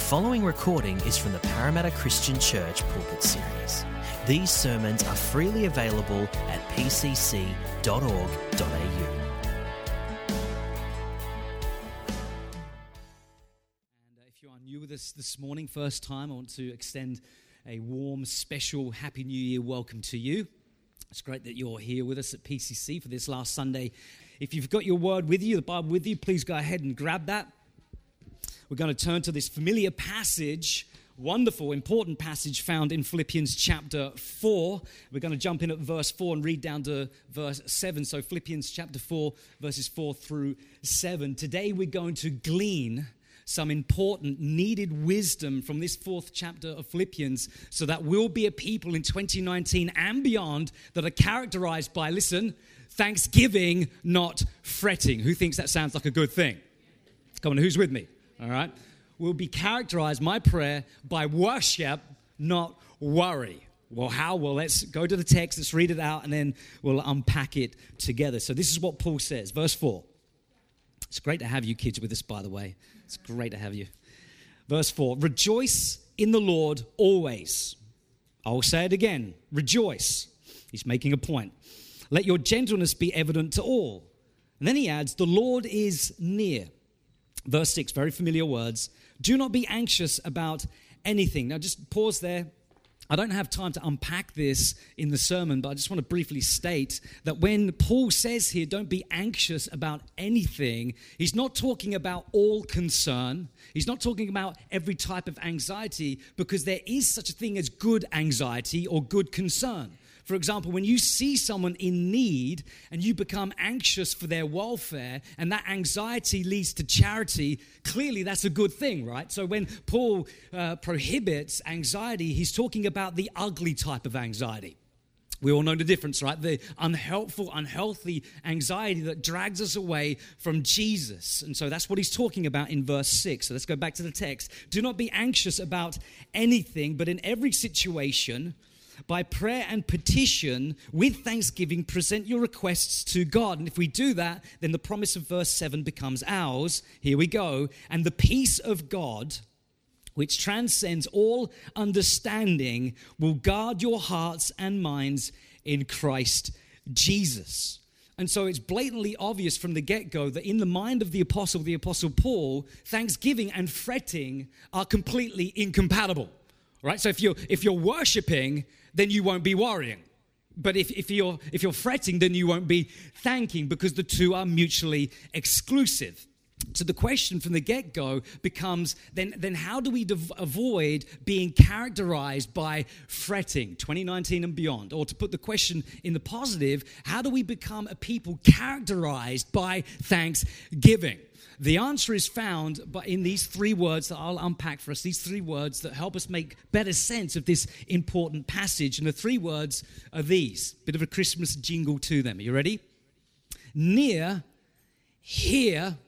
The following recording is from the Parramatta Christian Church Pulpit Series. These sermons are freely available at pcc.org.au. And uh, if you are new with us this morning, first time, I want to extend a warm, special Happy New Year welcome to you. It's great that you're here with us at PCC for this last Sunday. If you've got your word with you, the Bible with you, please go ahead and grab that. We're going to turn to this familiar passage, wonderful, important passage found in Philippians chapter 4. We're going to jump in at verse 4 and read down to verse 7. So, Philippians chapter 4, verses 4 through 7. Today, we're going to glean some important, needed wisdom from this fourth chapter of Philippians so that we'll be a people in 2019 and beyond that are characterized by, listen, thanksgiving, not fretting. Who thinks that sounds like a good thing? Come on, who's with me? All right? Will be characterized, my prayer, by worship, not worry. Well, how? Well, let's go to the text, let's read it out, and then we'll unpack it together. So, this is what Paul says, verse 4. It's great to have you kids with us, by the way. It's great to have you. Verse 4 Rejoice in the Lord always. I will say it again rejoice. He's making a point. Let your gentleness be evident to all. And then he adds, The Lord is near. Verse 6, very familiar words. Do not be anxious about anything. Now, just pause there. I don't have time to unpack this in the sermon, but I just want to briefly state that when Paul says here, don't be anxious about anything, he's not talking about all concern. He's not talking about every type of anxiety because there is such a thing as good anxiety or good concern. For example, when you see someone in need and you become anxious for their welfare and that anxiety leads to charity, clearly that's a good thing, right? So when Paul uh, prohibits anxiety, he's talking about the ugly type of anxiety. We all know the difference, right? The unhelpful, unhealthy anxiety that drags us away from Jesus. And so that's what he's talking about in verse 6. So let's go back to the text. Do not be anxious about anything, but in every situation, by prayer and petition with thanksgiving present your requests to God. And if we do that, then the promise of verse 7 becomes ours. Here we go. And the peace of God, which transcends all understanding, will guard your hearts and minds in Christ Jesus. And so it's blatantly obvious from the get go that in the mind of the apostle, the apostle Paul, thanksgiving and fretting are completely incompatible. Right? So if you're if you're worshiping, then you won't be worrying. But if, if, you're, if you're fretting, then you won't be thanking because the two are mutually exclusive. So the question from the get go becomes then, then how do we dev- avoid being characterized by fretting 2019 and beyond? Or to put the question in the positive, how do we become a people characterized by thanksgiving? The answer is found but in these three words that I'll unpack for us, these three words that help us make better sense of this important passage. And the three words are these bit of a Christmas jingle to them. Are you ready? Near, here,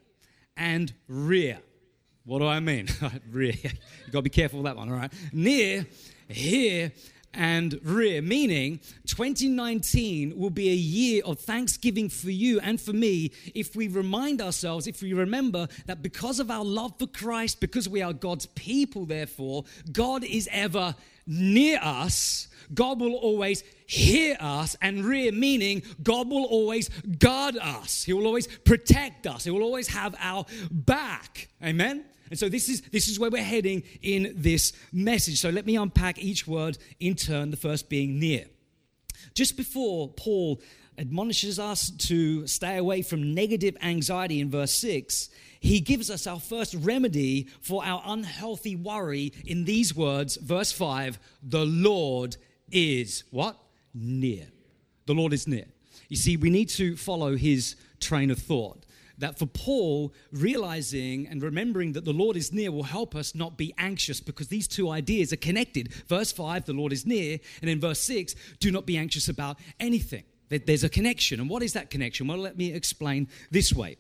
and rear. What do I mean? rear. You've got to be careful with that one, all right? Near, here, and rear, meaning 2019 will be a year of thanksgiving for you and for me if we remind ourselves, if we remember that because of our love for Christ, because we are God's people, therefore, God is ever near us. God will always hear us, and rear meaning God will always guard us. He will always protect us. He will always have our back. Amen? And so this is this is where we're heading in this message. So let me unpack each word in turn, the first being near. Just before Paul admonishes us to stay away from negative anxiety in verse 6, he gives us our first remedy for our unhealthy worry in these words, verse 5, the Lord is what? Near. The Lord is near. You see, we need to follow his train of thought that for Paul, realizing and remembering that the Lord is near will help us not be anxious because these two ideas are connected. Verse 5, the Lord is near, and in verse 6, do not be anxious about anything. There's a connection. And what is that connection? Well, let me explain this way.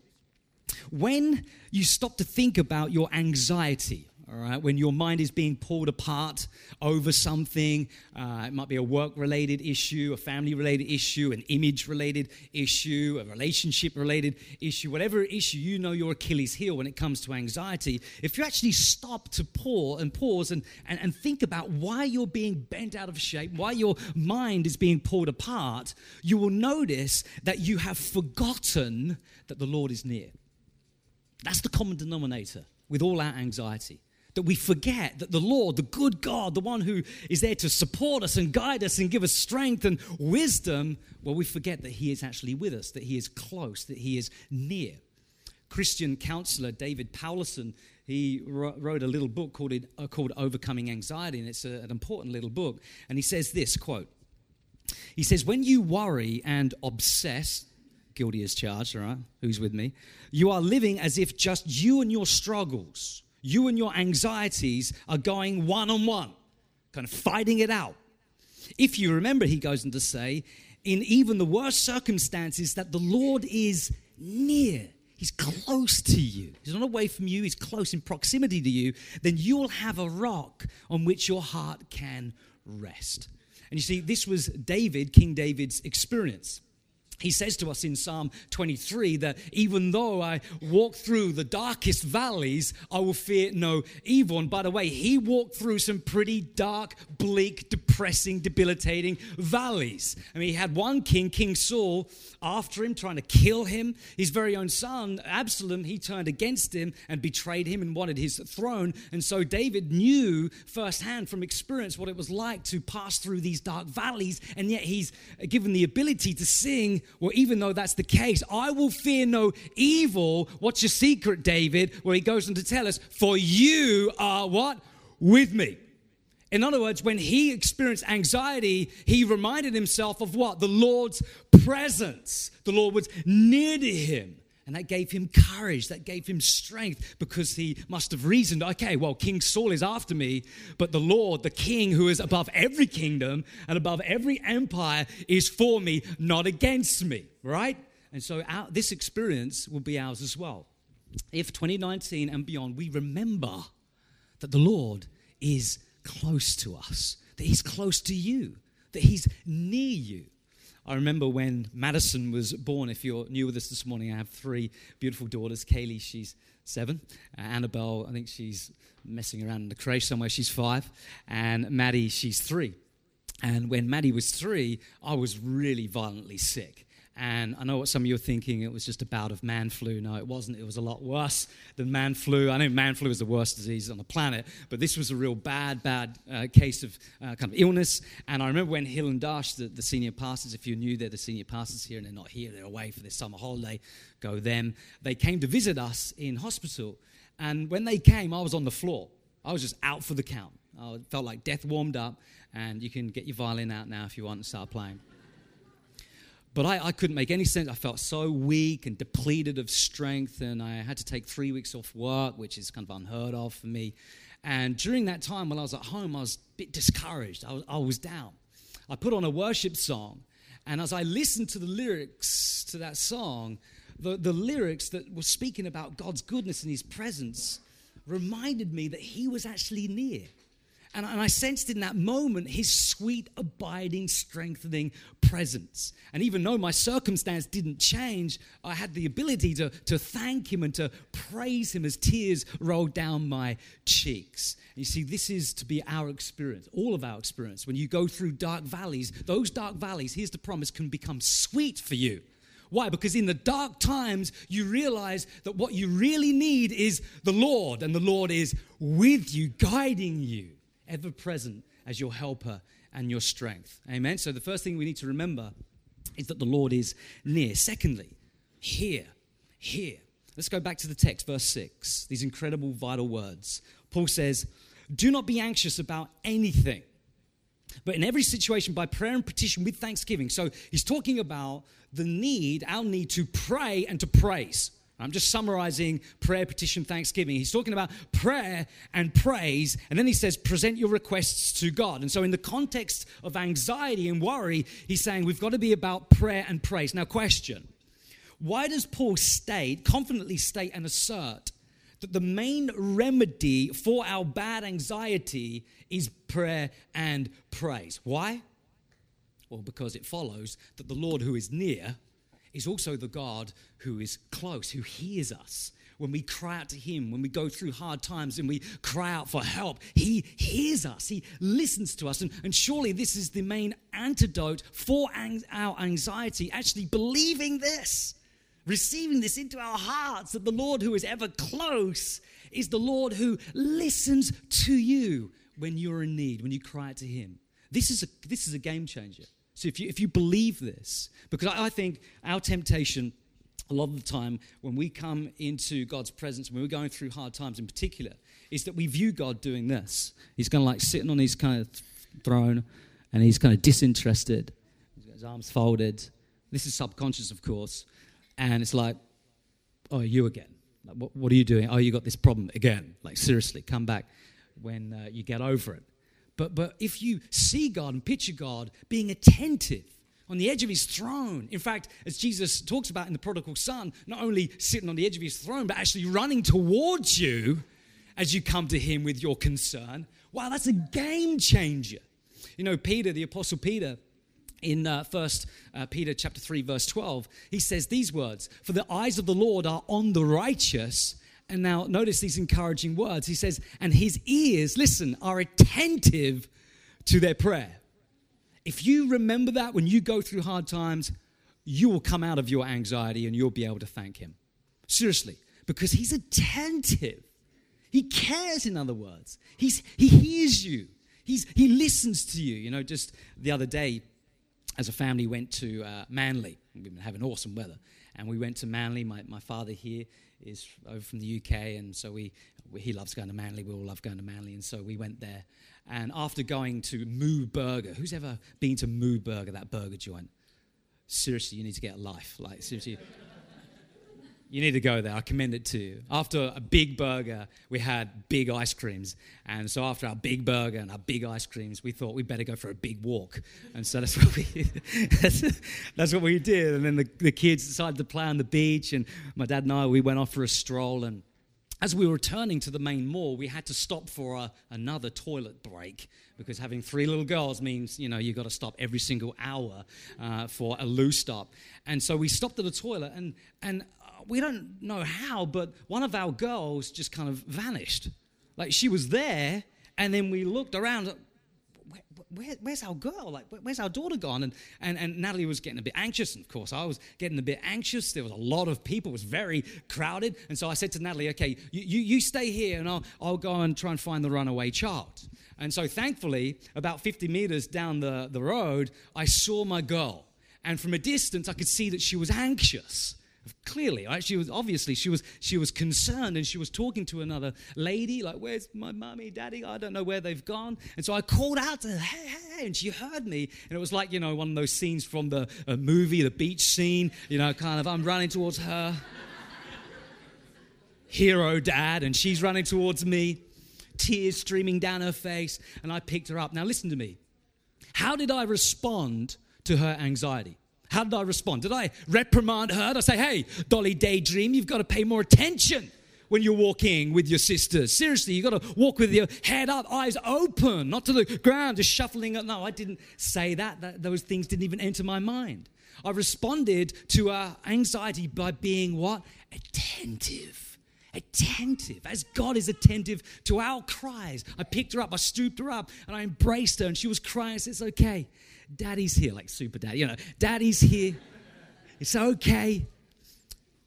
When you stop to think about your anxiety, all right, when your mind is being pulled apart over something, uh, it might be a work related issue, a family related issue, an image related issue, a relationship related issue, whatever issue, you know your Achilles heel when it comes to anxiety. If you actually stop to pause and pause and, and, and think about why you're being bent out of shape, why your mind is being pulled apart, you will notice that you have forgotten that the Lord is near. That's the common denominator with all our anxiety that we forget that the Lord, the good God, the one who is there to support us and guide us and give us strength and wisdom, well, we forget that He is actually with us, that He is close, that He is near. Christian counselor David Powlison, he wrote a little book called, uh, called Overcoming Anxiety, and it's a, an important little book. And he says this quote, he says, When you worry and obsess, guilty as charged, all right, who's with me? You are living as if just you and your struggles you and your anxieties are going one on one, kind of fighting it out. If you remember, he goes on to say, in even the worst circumstances, that the Lord is near. He's close to you. He's not away from you, he's close in proximity to you. Then you'll have a rock on which your heart can rest. And you see, this was David, King David's experience he says to us in Psalm 23 that even though I walk through the darkest valleys, I will fear no evil. And by the way, he walked through some pretty dark, bleak, depressing, debilitating valleys. I mean, he had one king, King Saul, after him, trying to kill him. His very own son, Absalom, he turned against him and betrayed him and wanted his throne. And so David knew firsthand from experience what it was like to pass through these dark valleys. And yet he's given the ability to sing well, even though that's the case, I will fear no evil. What's your secret, David? Where he goes on to tell us, For you are what? With me. In other words, when he experienced anxiety, he reminded himself of what? The Lord's presence. The Lord was near to him. And that gave him courage, that gave him strength because he must have reasoned okay, well, King Saul is after me, but the Lord, the King who is above every kingdom and above every empire, is for me, not against me, right? And so our, this experience will be ours as well. If 2019 and beyond, we remember that the Lord is close to us, that He's close to you, that He's near you. I remember when Madison was born. If you're new with us this morning, I have three beautiful daughters. Kaylee, she's seven. Uh, Annabelle, I think she's messing around in the creche somewhere. She's five. And Maddie, she's three. And when Maddie was three, I was really violently sick. And I know what some of you are thinking, it was just a bout of man flu. No, it wasn't. It was a lot worse than man flu. I know man flu is the worst disease on the planet, but this was a real bad, bad uh, case of uh, kind of illness. And I remember when Hill and Dash, the, the senior pastors, if you're new, they're the senior pastors here and they're not here, they're away for their summer holiday, go them. They came to visit us in hospital. And when they came, I was on the floor. I was just out for the count. I felt like death warmed up, and you can get your violin out now if you want to start playing. But I, I, couldn't make any sense. I felt so weak and depleted of strength, and I had to take three weeks off work, which is kind of unheard of for me. And during that time, while I was at home, I was a bit discouraged. I was, I was down. I put on a worship song, and as I listened to the lyrics to that song, the, the lyrics that were speaking about God's goodness and His presence reminded me that He was actually near. And, and I sensed in that moment his sweet, abiding, strengthening presence. And even though my circumstance didn't change, I had the ability to, to thank him and to praise him as tears rolled down my cheeks. And you see, this is to be our experience, all of our experience. When you go through dark valleys, those dark valleys, here's the promise, can become sweet for you. Why? Because in the dark times, you realize that what you really need is the Lord, and the Lord is with you, guiding you ever present as your helper and your strength. Amen. So the first thing we need to remember is that the Lord is near. Secondly, here, here. Let's go back to the text, verse 6, these incredible, vital words. Paul says, Do not be anxious about anything, but in every situation, by prayer and petition with thanksgiving. So he's talking about the need, our need to pray and to praise. I'm just summarizing prayer, petition, thanksgiving. He's talking about prayer and praise, and then he says, present your requests to God. And so, in the context of anxiety and worry, he's saying we've got to be about prayer and praise. Now, question why does Paul state, confidently state, and assert that the main remedy for our bad anxiety is prayer and praise. Why? Well, because it follows that the Lord who is near is also the God who is close, who hears us. When we cry out to Him, when we go through hard times and we cry out for help, He hears us, He listens to us. And, and surely this is the main antidote for ang- our anxiety, actually believing this, receiving this into our hearts that the Lord who is ever close is the Lord who listens to you when you're in need, when you cry out to Him. This is a, this is a game changer. So if you, if you believe this, because I, I think our temptation a lot of the time when we come into God's presence, when we're going through hard times in particular, is that we view God doing this. He's kind of like sitting on his kind of throne and he's kind of disinterested. He's got his arms folded. This is subconscious, of course. And it's like, oh, you again. Like, what, what, are you doing? Oh, you got this problem again. Like, seriously, come back when uh, you get over it. But, but if you see God and picture God being attentive, on the edge of his throne. In fact, as Jesus talks about in the prodigal son, not only sitting on the edge of his throne, but actually running towards you as you come to him with your concern. Wow, that's a game changer. You know, Peter, the apostle Peter, in uh, first uh, peter chapter 3 verse 12 he says these words for the eyes of the lord are on the righteous and now notice these encouraging words. He says, and his ears, listen, are attentive to their prayer. If you remember that when you go through hard times, you will come out of your anxiety and you'll be able to thank him. Seriously, because he's attentive. He cares, in other words. He's, he hears you. He's, he listens to you. You know, just the other day, as a family, went to uh, Manly. We've been having awesome weather. And we went to Manly. My, my father here is over from the UK, and so we, we, he loves going to Manly. We all love going to Manly, and so we went there. And after going to Moo Burger, who's ever been to Moo Burger, that burger joint? Seriously, you need to get a life. Like seriously, you need to go there. I commend it to you. After a big burger, we had big ice creams. And so after our big burger and our big ice creams, we thought we'd better go for a big walk. And so that's what we, that's, that's what we did. And then the, the kids decided to play on the beach. And my dad and I, we went off for a stroll. And as we were returning to the main mall, we had to stop for a, another toilet break because having three little girls means you know you've got to stop every single hour uh, for a loo stop. And so we stopped at the toilet, and and we don't know how, but one of our girls just kind of vanished. Like she was there, and then we looked around. Where, where, where's our girl? Like, where's our daughter gone? And, and, and Natalie was getting a bit anxious. And of course, I was getting a bit anxious. There was a lot of people. It was very crowded. And so I said to Natalie, okay, you, you, you stay here and I'll, I'll go and try and find the runaway child. And so thankfully, about 50 meters down the, the road, I saw my girl. And from a distance, I could see that she was anxious clearly right? She was obviously she was she was concerned and she was talking to another lady like where's my mommy daddy? I don't know where they've gone. And so i called out to her hey hey and she heard me. And it was like you know one of those scenes from the uh, movie the beach scene you know kind of i'm running towards her. Hero dad and she's running towards me tears streaming down her face and i picked her up. Now listen to me. How did i respond to her anxiety how did I respond? Did I reprimand her? Did I say, hey, Dolly Daydream, you've got to pay more attention when you're walking with your sisters. Seriously, you've got to walk with your head up, eyes open, not to the ground, just shuffling. Up. No, I didn't say that. that those things didn't even enter my mind. I responded to our anxiety by being what? Attentive. Attentive, as God is attentive to our cries. I picked her up, I stooped her up, and I embraced her, and she was crying. I said, It's okay. Daddy's here, like super daddy, You know, Daddy's here. It's okay.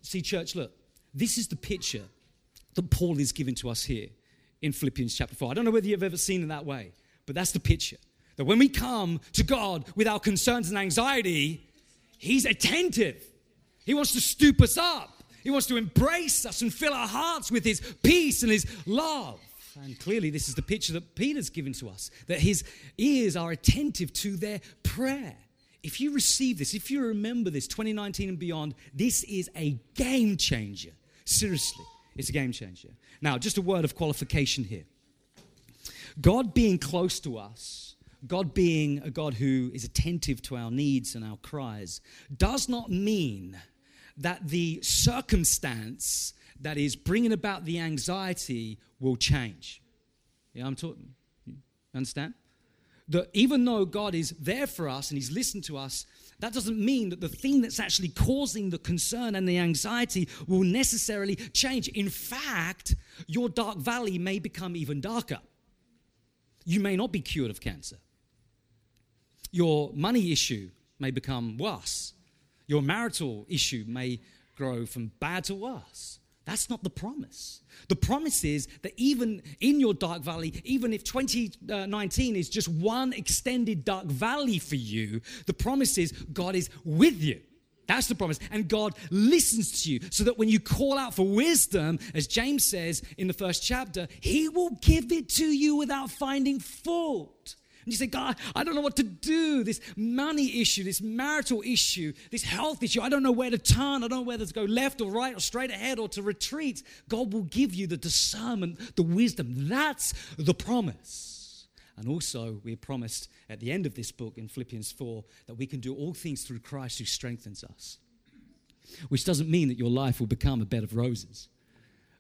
See, church, look, this is the picture that Paul is giving to us here in Philippians chapter 4. I don't know whether you've ever seen it that way, but that's the picture. That when we come to God with our concerns and anxiety, He's attentive. He wants to stoop us up. He wants to embrace us and fill our hearts with His peace and His love. And clearly, this is the picture that Peter's given to us that his ears are attentive to their prayer. If you receive this, if you remember this 2019 and beyond, this is a game changer. Seriously, it's a game changer. Now, just a word of qualification here God being close to us, God being a God who is attentive to our needs and our cries, does not mean that the circumstance that is bringing about the anxiety will change. Yeah, I'm talking. Understand? That even though God is there for us and He's listened to us, that doesn't mean that the thing that's actually causing the concern and the anxiety will necessarily change. In fact, your dark valley may become even darker. You may not be cured of cancer. Your money issue may become worse. Your marital issue may grow from bad to worse. That's not the promise. The promise is that even in your dark valley, even if 2019 is just one extended dark valley for you, the promise is God is with you. That's the promise. And God listens to you so that when you call out for wisdom, as James says in the first chapter, He will give it to you without finding fault. And you say, God, I don't know what to do. This money issue, this marital issue, this health issue, I don't know where to turn. I don't know whether to go left or right or straight ahead or to retreat. God will give you the discernment, the wisdom. That's the promise. And also, we're promised at the end of this book in Philippians 4 that we can do all things through Christ who strengthens us. Which doesn't mean that your life will become a bed of roses,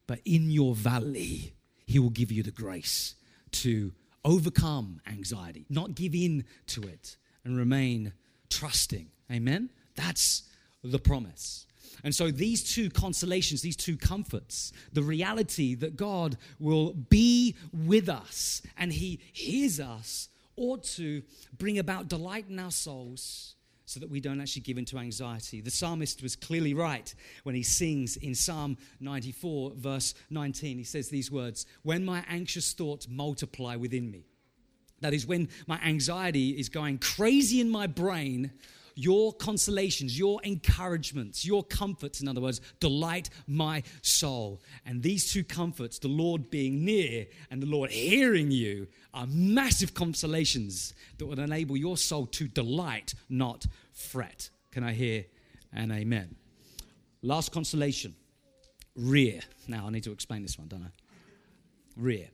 but in your valley, He will give you the grace to overcome anxiety, not give in to it, and remain trusting. Amen? That's the promise. And so, these two consolations, these two comforts, the reality that God will be with us and He hears us, ought to bring about delight in our souls so that we don't actually give into anxiety. The psalmist was clearly right when he sings in Psalm 94, verse 19. He says these words When my anxious thoughts multiply within me, that is, when my anxiety is going crazy in my brain, your consolations, your encouragements, your comforts, in other words, delight my soul. And these two comforts, the Lord being near and the Lord hearing you, are massive consolations that would enable your soul to delight, not fret. Can I hear an amen? Last consolation rear. Now, I need to explain this one, don't I? Rear.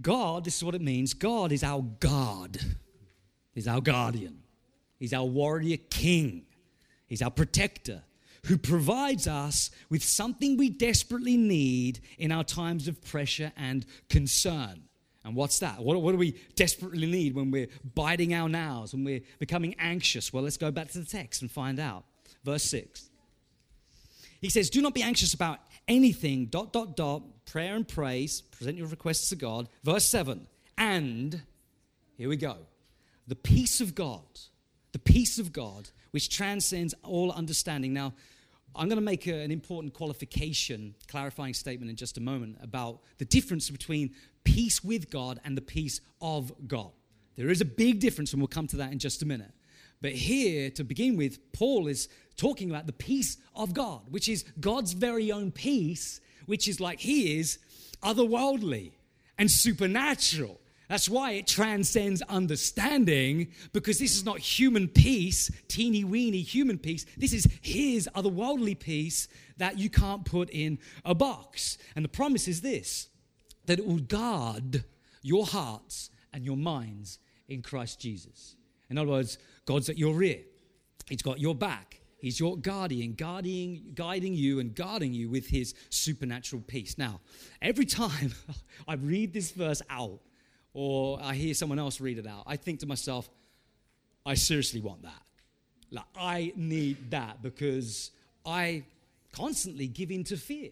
God, this is what it means God is our God, He's our guardian. He's our warrior king. He's our protector who provides us with something we desperately need in our times of pressure and concern. And what's that? What, what, do we desperately need when we're biting our nails, when we're becoming anxious? Well, let's go back to the text and find out. Verse 6. He says, Do not be anxious about anything, dot, dot, dot, prayer and praise, present your requests to God. Verse 7. And, here we go, the peace of God the peace of God, which transcends all understanding. Now, I'm going to make a, an important qualification, clarifying statement in just a moment about the difference between peace with God and the peace of God. There is a big difference, and we'll come to that in just a minute. But here, to begin with, Paul is talking about the peace of God, which is God's very own peace, which is like He is otherworldly and supernatural. That's why it transcends understanding, because this is not human peace, teeny weeny human peace. This is His otherworldly peace that you can't put in a box. And the promise is this that it will guard your hearts and your minds in Christ Jesus. In other words, God's at your rear, He's got your back. He's your guardian, guarding, guiding you and guarding you with his supernatural peace. Now, every time I read this verse out, or I hear someone else read it out, I think to myself, I seriously want that. Like, I need that because I constantly give in to fear.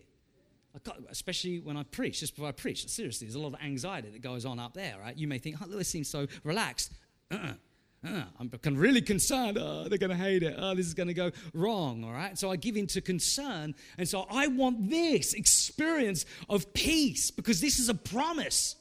especially when I preach, just before I preach. Seriously, there's a lot of anxiety that goes on up there, right? You may think, oh, Lewis seems so relaxed. Uh-uh. Uh, I'm really concerned. Oh, they're going to hate it. Oh, this is going to go wrong. All right. So I give in to concern. And so I want this experience of peace because this is a promise.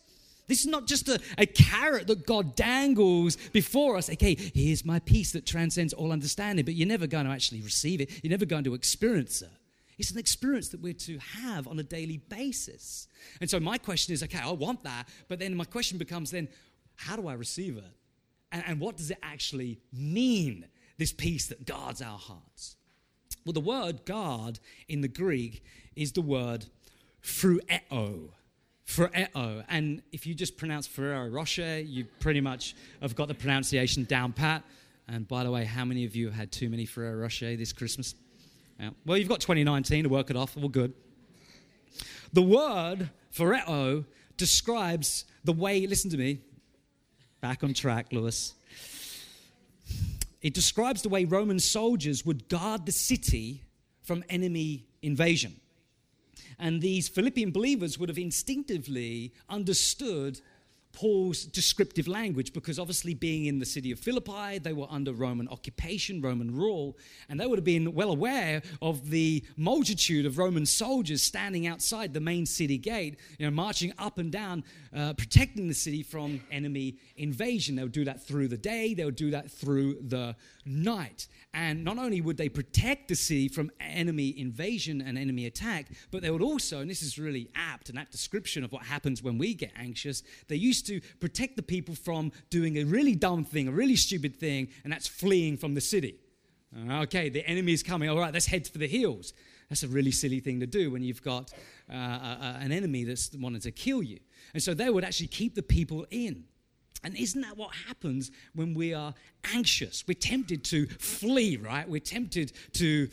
This is not just a, a carrot that God dangles before us. Okay, here's my peace that transcends all understanding, but you're never going to actually receive it. You're never going to experience it. It's an experience that we're to have on a daily basis. And so my question is okay, I want that, but then my question becomes then, how do I receive it? And, and what does it actually mean, this peace that guards our hearts? Well, the word guard in the Greek is the word phroureo. Ferrero. And if you just pronounce Ferrero Rocher, you pretty much have got the pronunciation down pat. And by the way, how many of you have had too many Ferrero Rocher this Christmas? Yeah. Well, you've got 2019 to work it off. All good. The word phroureo describes the way, listen to me, back on track, Lewis. It describes the way Roman soldiers would guard the city from enemy invasion. And these Philippian believers would have instinctively understood Paul's descriptive language because obviously, being in the city of Philippi, they were under Roman occupation, Roman rule, and they would have been well aware of the multitude of Roman soldiers standing outside the main city gate, you know, marching up and down, uh, protecting the city from enemy invasion. They would do that through the day, they would do that through the night. And not only would they protect the city from enemy invasion and enemy attack, but they would also, and this is really apt, an apt description of what happens when we get anxious, they used to protect the people from doing a really dumb thing, a really stupid thing, and that's fleeing from the city. Uh, okay, the enemy is coming. All right, let's head for the hills. That's a really silly thing to do when you've got uh, a, an enemy that's wanted to kill you. And so they would actually keep the people in. And isn't that what happens when we are anxious? We're tempted to flee, right? We're tempted to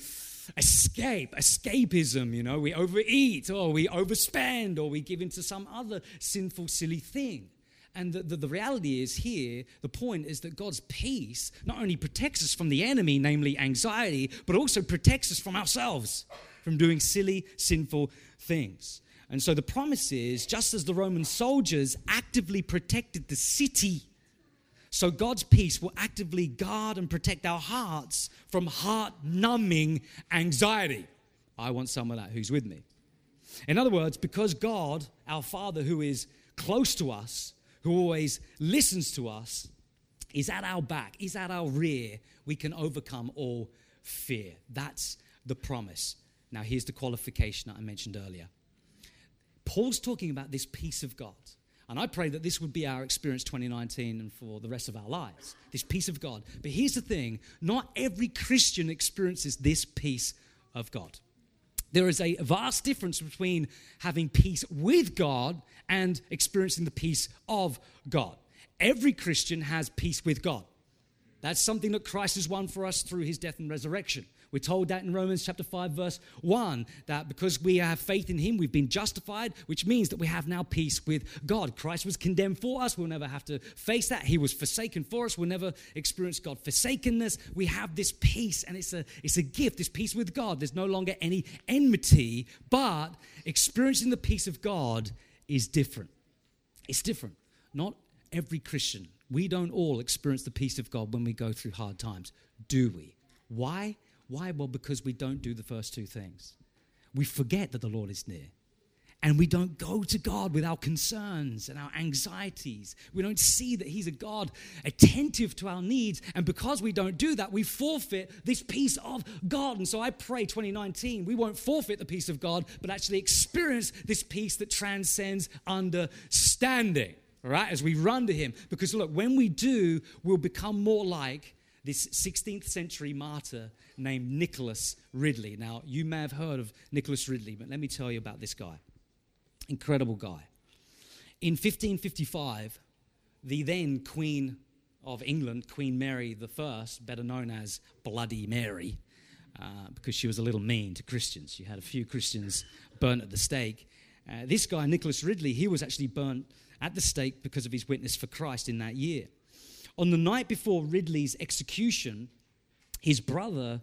escape, escapism, you know, we overeat or we overspend or we give into some other sinful, silly thing. And the, the, the, reality is here, the point is that God's peace not only protects us from the enemy, namely anxiety, but also protects us from ourselves, from doing silly, sinful things. And so the promise is just as the Roman soldiers actively protected the city, so God's peace will actively guard and protect our hearts from heart numbing anxiety. I want some of that. Who's with me? In other words, because God, our Father, who is close to us, who always listens to us, is at our back, is at our rear, we can overcome all fear. That's the promise. Now, here's the qualification that I mentioned earlier Paul's talking about this peace of God. And I pray that this would be our experience 2019 and for the rest of our lives this peace of God. But here's the thing not every Christian experiences this peace of God. There is a vast difference between having peace with God and experiencing the peace of God. Every Christian has peace with God. That's something that Christ has won for us through his death and resurrection. We're told that in Romans chapter 5, verse 1, that because we have faith in him, we've been justified, which means that we have now peace with God. Christ was condemned for us. We'll never have to face that. He was forsaken for us. We'll never experience God forsakenness. We have this peace, and it's a, it's a gift, this peace with God. There's no longer any enmity, but experiencing the peace of God is different. It's different. Not every Christian, we don't all experience the peace of God when we go through hard times, do we? Why? Why? Well, because we don't do the first two things. We forget that the Lord is near. And we don't go to God with our concerns and our anxieties. We don't see that He's a God attentive to our needs. And because we don't do that, we forfeit this peace of God. And so I pray 2019, we won't forfeit the peace of God, but actually experience this peace that transcends understanding, right, as we run to Him. Because look, when we do, we'll become more like this 16th century martyr named Nicholas Ridley. Now, you may have heard of Nicholas Ridley, but let me tell you about this guy. Incredible guy. In 1555, the then Queen of England, Queen Mary I, better known as Bloody Mary, uh, because she was a little mean to Christians. She had a few Christians burnt at the stake. Uh, this guy, Nicholas Ridley, he was actually burnt at the stake because of his witness for Christ in that year. On the night before Ridley's execution, his brother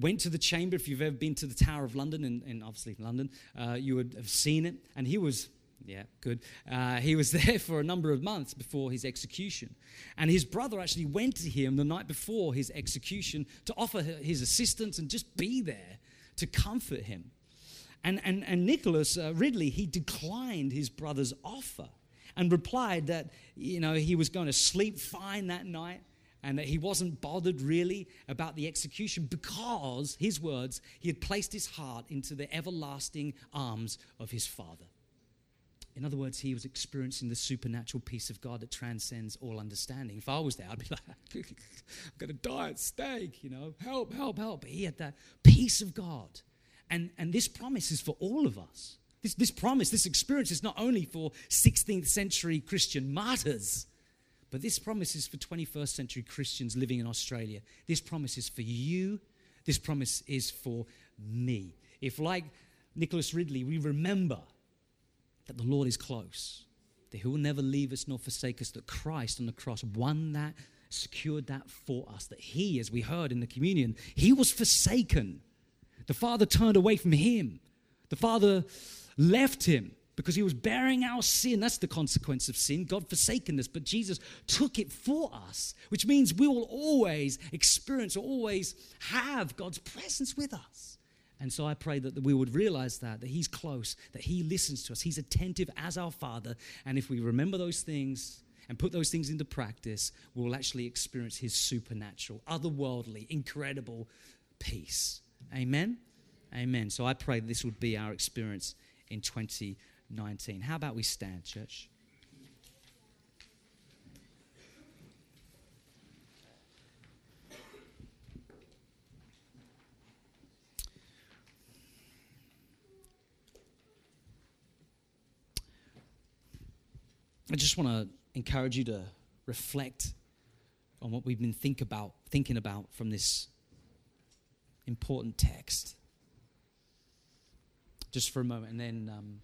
went to the chamber. If you've ever been to the Tower of London, and, and obviously London, uh, you would have seen it. And he was, yeah, good. Uh, he was there for a number of months before his execution. And his brother actually went to him the night before his execution to offer his assistance and just be there to comfort him. And, and, and Nicholas uh, Ridley, he declined his brother's offer and replied that, you know, he was going to sleep fine that night and that he wasn't bothered really about the execution because, his words, he had placed his heart into the everlasting arms of his Father. In other words, he was experiencing the supernatural peace of God that transcends all understanding. If I was there, I'd be like, I'm going to die at stake, you know, help, help, help. But he had that peace of God. And, and this promise is for all of us. This, this promise, this experience is not only for 16th century Christian martyrs, but this promise is for 21st century Christians living in Australia. This promise is for you this promise is for me. If, like Nicholas Ridley, we remember that the Lord is close, that He will never leave us nor forsake us, that Christ on the cross won that, secured that for us, that He, as we heard in the communion, He was forsaken. The Father turned away from Him, the Father left Him because he was bearing our sin. That's the consequence of sin. God forsaken us, but Jesus took it for us, which means we will always experience or always have God's presence with us. And so I pray that we would realize that, that He's close, that He listens to us, He's attentive as our Father. And if we remember those things and put those things into practice, we'll actually experience His supernatural, otherworldly, incredible peace. Amen? Amen. So I pray this would be our experience in 2019. How about we stand, church? I just want to encourage you to reflect on what we've been think about, thinking about from this important text. Just for a moment, and then um,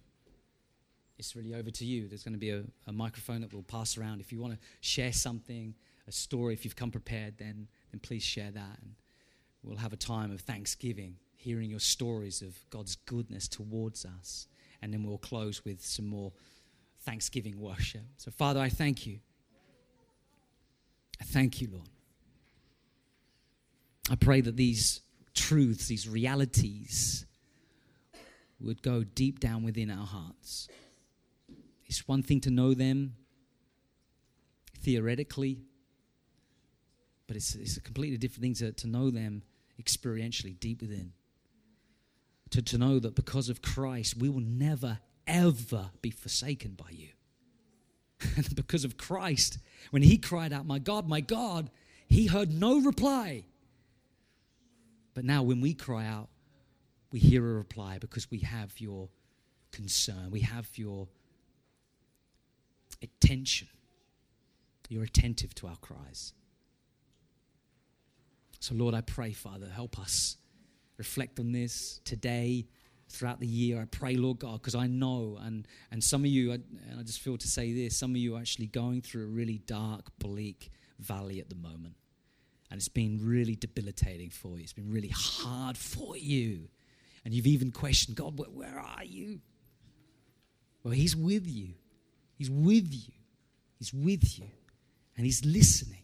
it's really over to you. There's going to be a, a microphone that we'll pass around. If you want to share something, a story, if you've come prepared, then, then please share that. And we'll have a time of thanksgiving, hearing your stories of God's goodness towards us. And then we'll close with some more thanksgiving worship. So, Father, I thank you. I thank you, Lord. I pray that these truths, these realities, would go deep down within our hearts. It's one thing to know them theoretically, but it's, it's a completely different thing to, to know them experientially deep within. To, to know that because of Christ, we will never, ever be forsaken by you. And because of Christ, when he cried out, My God, my God, he heard no reply. But now, when we cry out, we hear a reply because we have your concern, we have your attention. You're attentive to our cries. So, Lord, I pray, Father, help us reflect on this today, throughout the year. I pray, Lord God, because I know, and, and some of you, and I just feel to say this, some of you are actually going through a really dark, bleak valley at the moment. And it's been really debilitating for you. It's been really hard for you. And you've even questioned, God, where, where are you? Well, He's with you. He's with you. He's with you. And He's listening.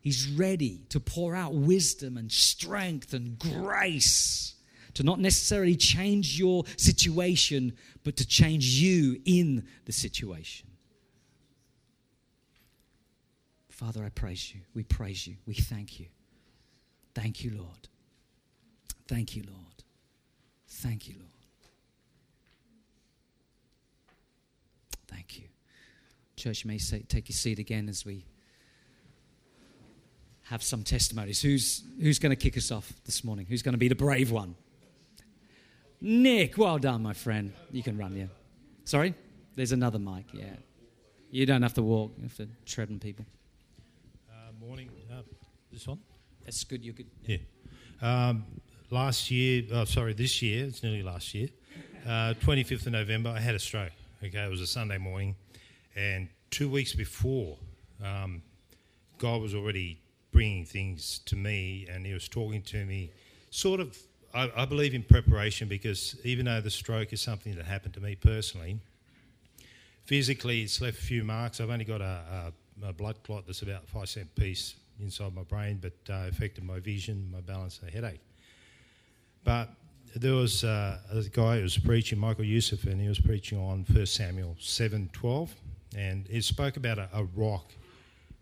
He's ready to pour out wisdom and strength and grace to not necessarily change your situation, but to change you in the situation. Father, I praise you. We praise you. We thank you. Thank you, Lord. Thank you, Lord. Thank you, Lord. Thank you. Church, you may say, take your seat again as we have some testimonies. Who's, who's going to kick us off this morning? Who's going to be the brave one? Nick, well done, my friend. You can run, yeah. Sorry? There's another mic, yeah. You don't have to walk, you have to tread on people. Uh, morning. Uh, this one? That's good, you're good. Yeah. Um, last year, oh, sorry, this year, it's nearly last year, uh, 25th of November, I had a stroke. Okay, it was a Sunday morning. And two weeks before, um, God was already bringing things to me and He was talking to me, sort of, I, I believe, in preparation because even though the stroke is something that happened to me personally, physically it's left a few marks. I've only got a, a, a blood clot that's about a five cent piece inside my brain, but uh, affected my vision, my balance, and a headache. But there was uh, a guy who was preaching, Michael Youssef, and he was preaching on 1 Samuel 7.12, and he spoke about a, a rock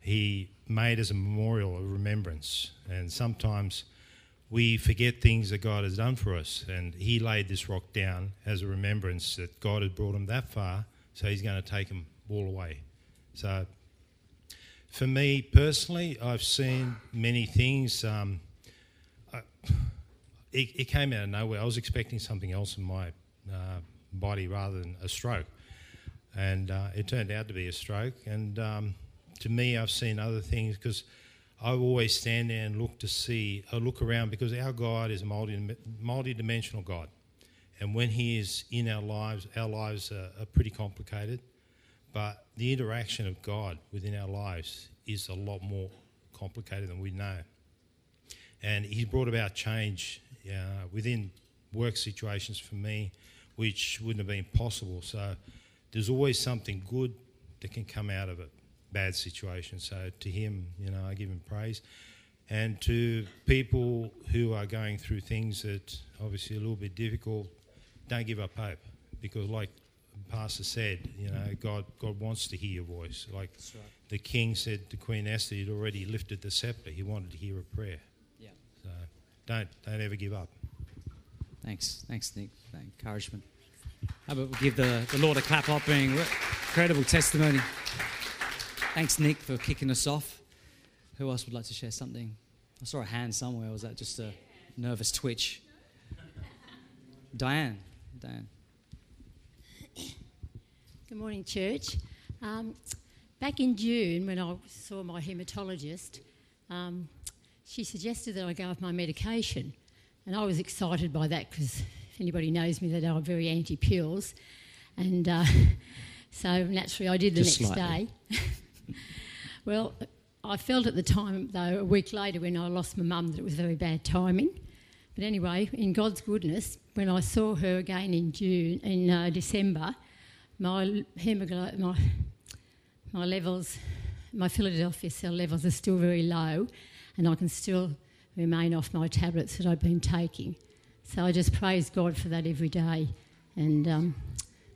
he made as a memorial, a remembrance. And sometimes we forget things that God has done for us, and he laid this rock down as a remembrance that God had brought him that far, so he's going to take him all away. So for me personally, I've seen many things. Um, I, it, it, came out of nowhere. I was expecting something else in my uh, body rather than a stroke, and uh, it turned out to be a stroke. And um, to me, I've seen other things because I always stand there and look to see, I look around because our God is a multi multi-dimensional God, and when He is in our lives, our lives are, are pretty complicated. But the interaction of God within our lives is a lot more complicated than we know. And He's brought about change uh, within work situations for me, which wouldn't have been possible. So there's always something good that can come out of a bad situation. So to him, you know, I give him praise. And to people who are going through things that obviously a little bit difficult, don't give up hope because, like the Pastor said, you know, God God wants to hear your voice. Like right. the King said to Queen Esther, he'd already lifted the scepter. He wanted to hear a prayer. Yeah. So don't don't ever give up. Thanks, thanks, Nick, for that encouragement. How about we give the, the Lord a clap up, being incredible testimony. Thanks, Nick, for kicking us off. Who else would like to share something? I saw a hand somewhere. Was that just a nervous twitch? Diane. Diane. Good morning, church. Um, back in June, when I saw my haematologist, um, she suggested that I go off my medication. And I was excited by that because if anybody knows me, that I'm very anti pills. And uh, so naturally, I did the Just next slightly. day. well, I felt at the time, though, a week later when I lost my mum, that it was very bad timing. But anyway, in God's goodness, when I saw her again in June, in uh, December, my hemoglobin, my, my levels, my Philadelphia cell levels are still very low, and I can still remain off my tablets that I've been taking. So I just praise God for that every day, and um,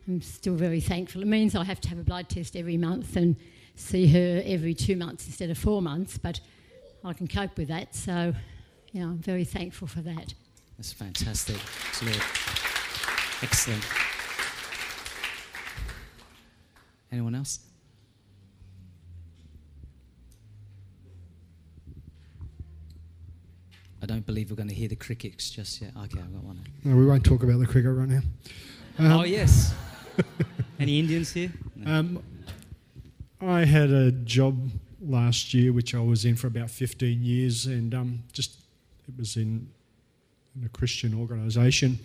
I'm still very thankful. It means I have to have a blood test every month and see her every two months instead of four months, but I can cope with that. So, yeah, I'm very thankful for that. That's fantastic. Excellent. Excellent. Anyone else? I don't believe we're going to hear the crickets just yet. Okay, I've got one. No, we won't talk about the cricket right now. Um, oh, yes. Any Indians here? No. Um, I had a job last year which I was in for about 15 years, and um, just it was in, in a Christian organisation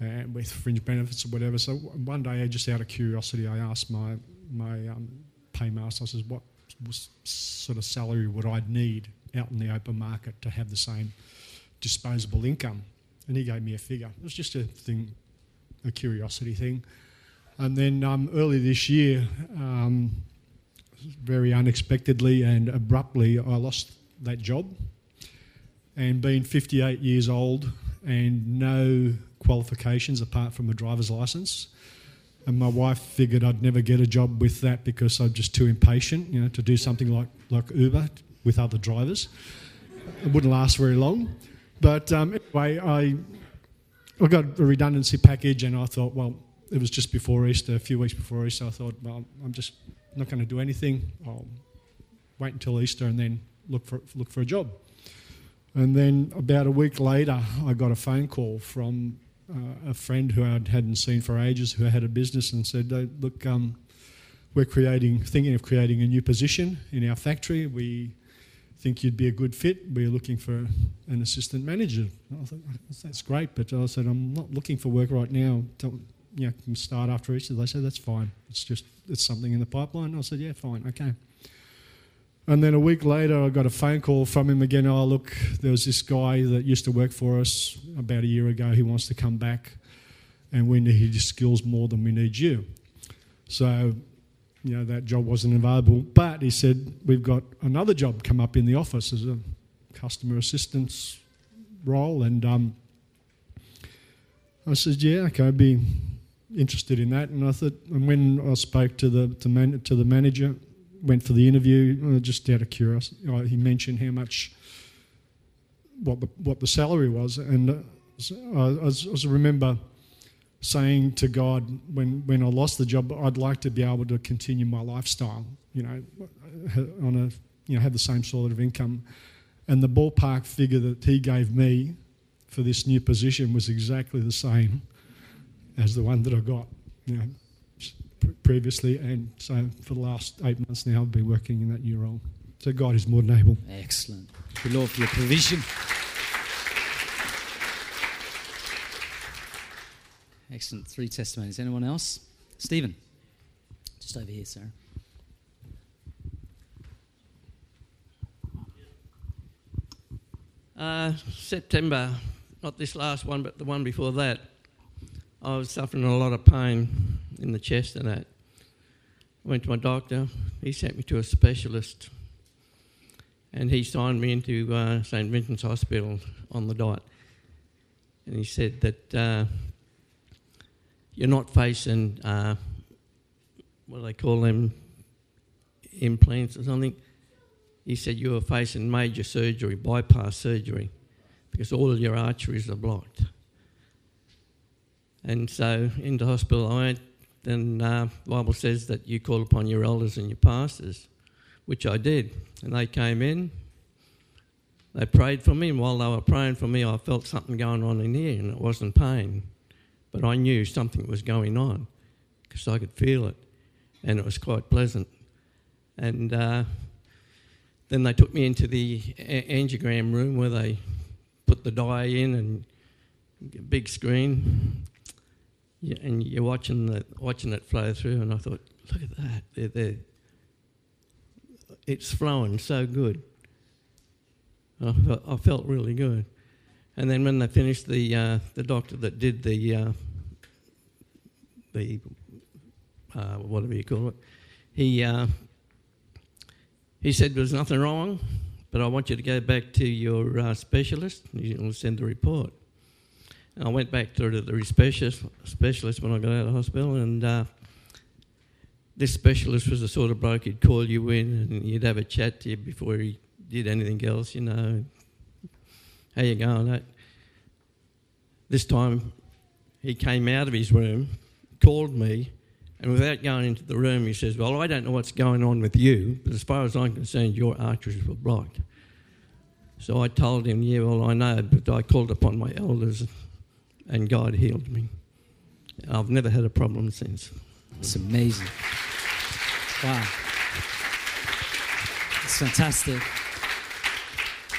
and uh, with fringe benefits or whatever. So one day, just out of curiosity, I asked my my um, paymaster, I says, "What sort of salary would I need out in the open market to have the same disposable income. And he gave me a figure. It was just a thing, a curiosity thing. And then um, early this year, um, very unexpectedly and abruptly, I lost that job. And being 58 years old and no qualifications apart from a driver's license, and my wife figured I'd never get a job with that because I'm just too impatient, you know, to do something like, like Uber with other drivers. It wouldn't last very long. But um, anyway, I, I got a redundancy package and I thought, well, it was just before Easter, a few weeks before Easter. I thought, well, I'm just not going to do anything. I'll wait until Easter and then look for, look for a job. And then about a week later, I got a phone call from uh, a friend who I hadn't seen for ages, who had a business, and said, "Look, um, we're creating, thinking of creating a new position in our factory. We think you'd be a good fit. We're looking for an assistant manager. I thought, that's great, but I said, I'm not looking for work right now. Tell, you know, can start after Easter. They said, that's fine. It's just, it's something in the pipeline. I said, yeah, fine, okay. And then a week later, I got a phone call from him again. Oh, look, there was this guy that used to work for us about a year ago. He wants to come back, and we need his skills more than we need you. So you know, that job wasn't available. But he said, we've got another job come up in the office as a customer assistance role. And um, I said, yeah, okay, I'd be interested in that. And I thought, and when I spoke to the, to, man, to the manager, went for the interview, uh, just out of curiosity, uh, he mentioned how much, what the, what the salary was. And uh, I, I, I remember saying to God when, when I lost the job, I'd like to be able to continue my lifestyle, you know, on a, you know, have the same sort of income. And the ballpark figure that he gave me for this new position was exactly the same as the one that I got, you know, previously. And so for the last eight months now, I've been working in that new role. So God is more than able. Excellent. You, Lord, for your provision. Excellent. Three testimonies. Anyone else? Stephen, just over here, sir. Uh, September, not this last one, but the one before that, I was suffering a lot of pain in the chest and that. I went to my doctor. He sent me to a specialist, and he signed me into uh, St Vincent's Hospital on the dot. And he said that uh, you're not facing uh, what do they call them implants or something. He said you were facing major surgery, bypass surgery, because all of your arteries are blocked. And so into hospital I went, and uh, Bible says that you call upon your elders and your pastors, which I did. And they came in, they prayed for me, and while they were praying for me, I felt something going on in here, and it wasn't pain. But I knew something was going on because I could feel it, and it was quite pleasant. And uh, then they took me into the angiogram room where they put the dye in and big screen, and you're watching the, watching it flow through. And I thought, look at that, they're, they're, it's flowing so good. I felt, I felt, really good. And then when they finished, the uh, the doctor that did the uh, the uh, whatever you call it, he uh, he said there's nothing wrong, but I want you to go back to your uh, specialist and you'll send a report. And I went back to the specialist, specialist when I got out of hospital, and uh, this specialist was the sort of bloke he'd call you in and he'd have a chat to you before he did anything else, you know. How you going? This time he came out of his room, called me, and without going into the room, he says, Well, I don't know what's going on with you, but as far as I'm concerned, your arteries were blocked. So I told him, Yeah, well, I know, but I called upon my elders and God healed me. I've never had a problem since. It's amazing. Wow. It's fantastic.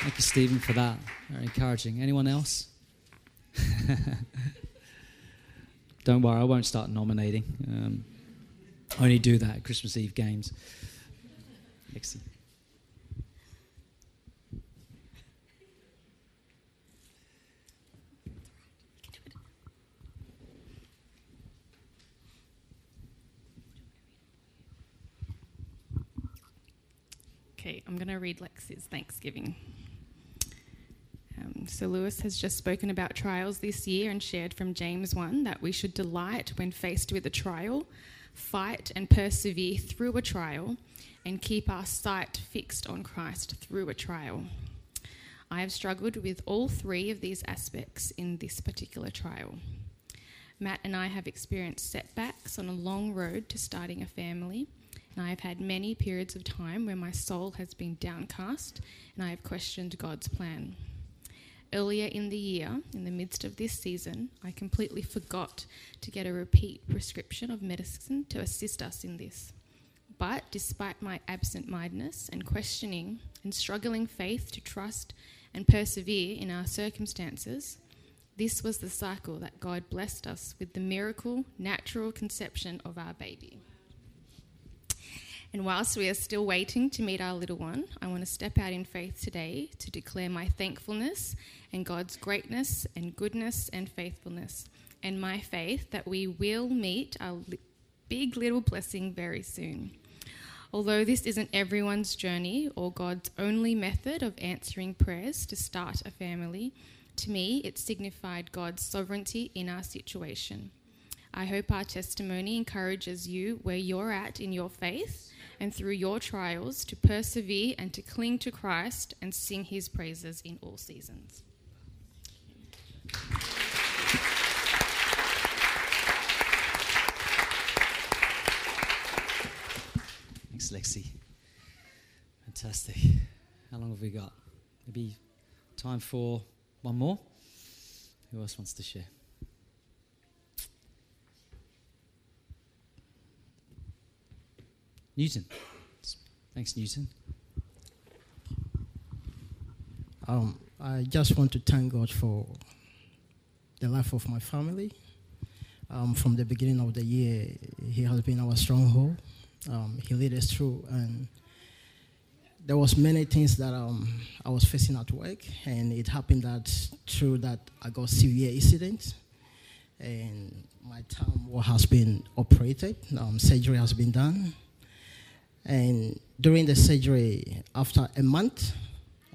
Thank you, Stephen, for that. Very encouraging. Anyone else? Don't worry, I won't start nominating. Um, I only do that at Christmas Eve games. Excellent. Okay, I'm going to read Lexi's Thanksgiving. Um, so, Lewis has just spoken about trials this year and shared from James 1 that we should delight when faced with a trial fight and persevere through a trial, and keep our sight fixed on Christ through a trial. I have struggled with all three of these aspects in this particular trial. Matt and I have experienced setbacks on a long road to starting a family, and I have had many periods of time where my soul has been downcast and I have questioned God's plan. Earlier in the year, in the midst of this season, I completely forgot to get a repeat prescription of medicine to assist us in this. But despite my absent mindedness and questioning and struggling faith to trust and persevere in our circumstances, this was the cycle that God blessed us with the miracle, natural conception of our baby. And whilst we are still waiting to meet our little one, I want to step out in faith today to declare my thankfulness and God's greatness and goodness and faithfulness, and my faith that we will meet our big little blessing very soon. Although this isn't everyone's journey or God's only method of answering prayers to start a family, to me it signified God's sovereignty in our situation. I hope our testimony encourages you where you're at in your faith and through your trials to persevere and to cling to Christ and sing his praises in all seasons. Thanks, Lexi. Fantastic. How long have we got? Maybe time for one more? Who else wants to share? Newton. Thanks, Newton. Um, I just want to thank God for the life of my family. Um, from the beginning of the year, He has been our stronghold. Um, he led us through, and there was many things that um, I was facing at work, and it happened that through that I got severe incident, and my tongue has been operated. Um, surgery has been done, and during the surgery, after a month,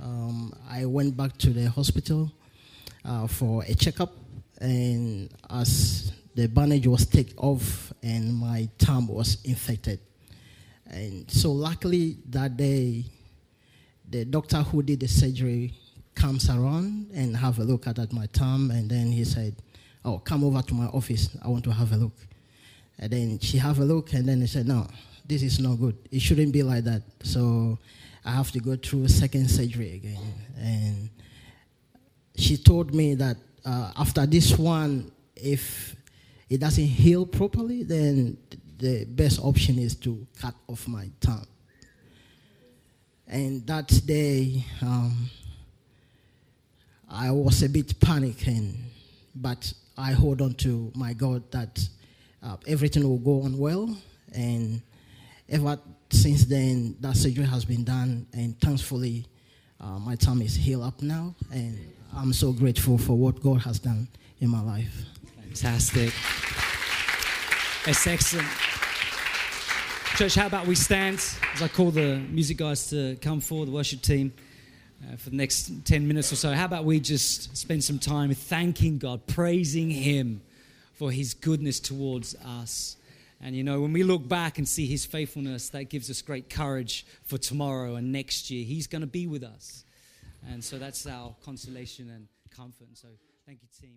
um, I went back to the hospital uh, for a checkup, and as the bandage was taken off and my thumb was infected. And so, luckily, that day, the doctor who did the surgery comes around and have a look at, at my thumb, and then he said, "Oh, come over to my office. I want to have a look." And then she have a look, and then he said, "No, this is not good. It shouldn't be like that." So I have to go through a second surgery again. And she told me that uh, after this one, if it doesn't heal properly, then the best option is to cut off my tongue. And that day, um, I was a bit panicking, but I hold on to my God that uh, everything will go on well. And ever since then, that surgery has been done, and thankfully, uh, my tongue is healed up now. And I'm so grateful for what God has done in my life. Fantastic. Excellent. Church, how about we stand as I call the music guys to come forward, the worship team, uh, for the next 10 minutes or so. How about we just spend some time thanking God, praising Him for His goodness towards us. And you know, when we look back and see His faithfulness, that gives us great courage for tomorrow and next year. He's going to be with us. And so that's our consolation and comfort. And so thank you, team.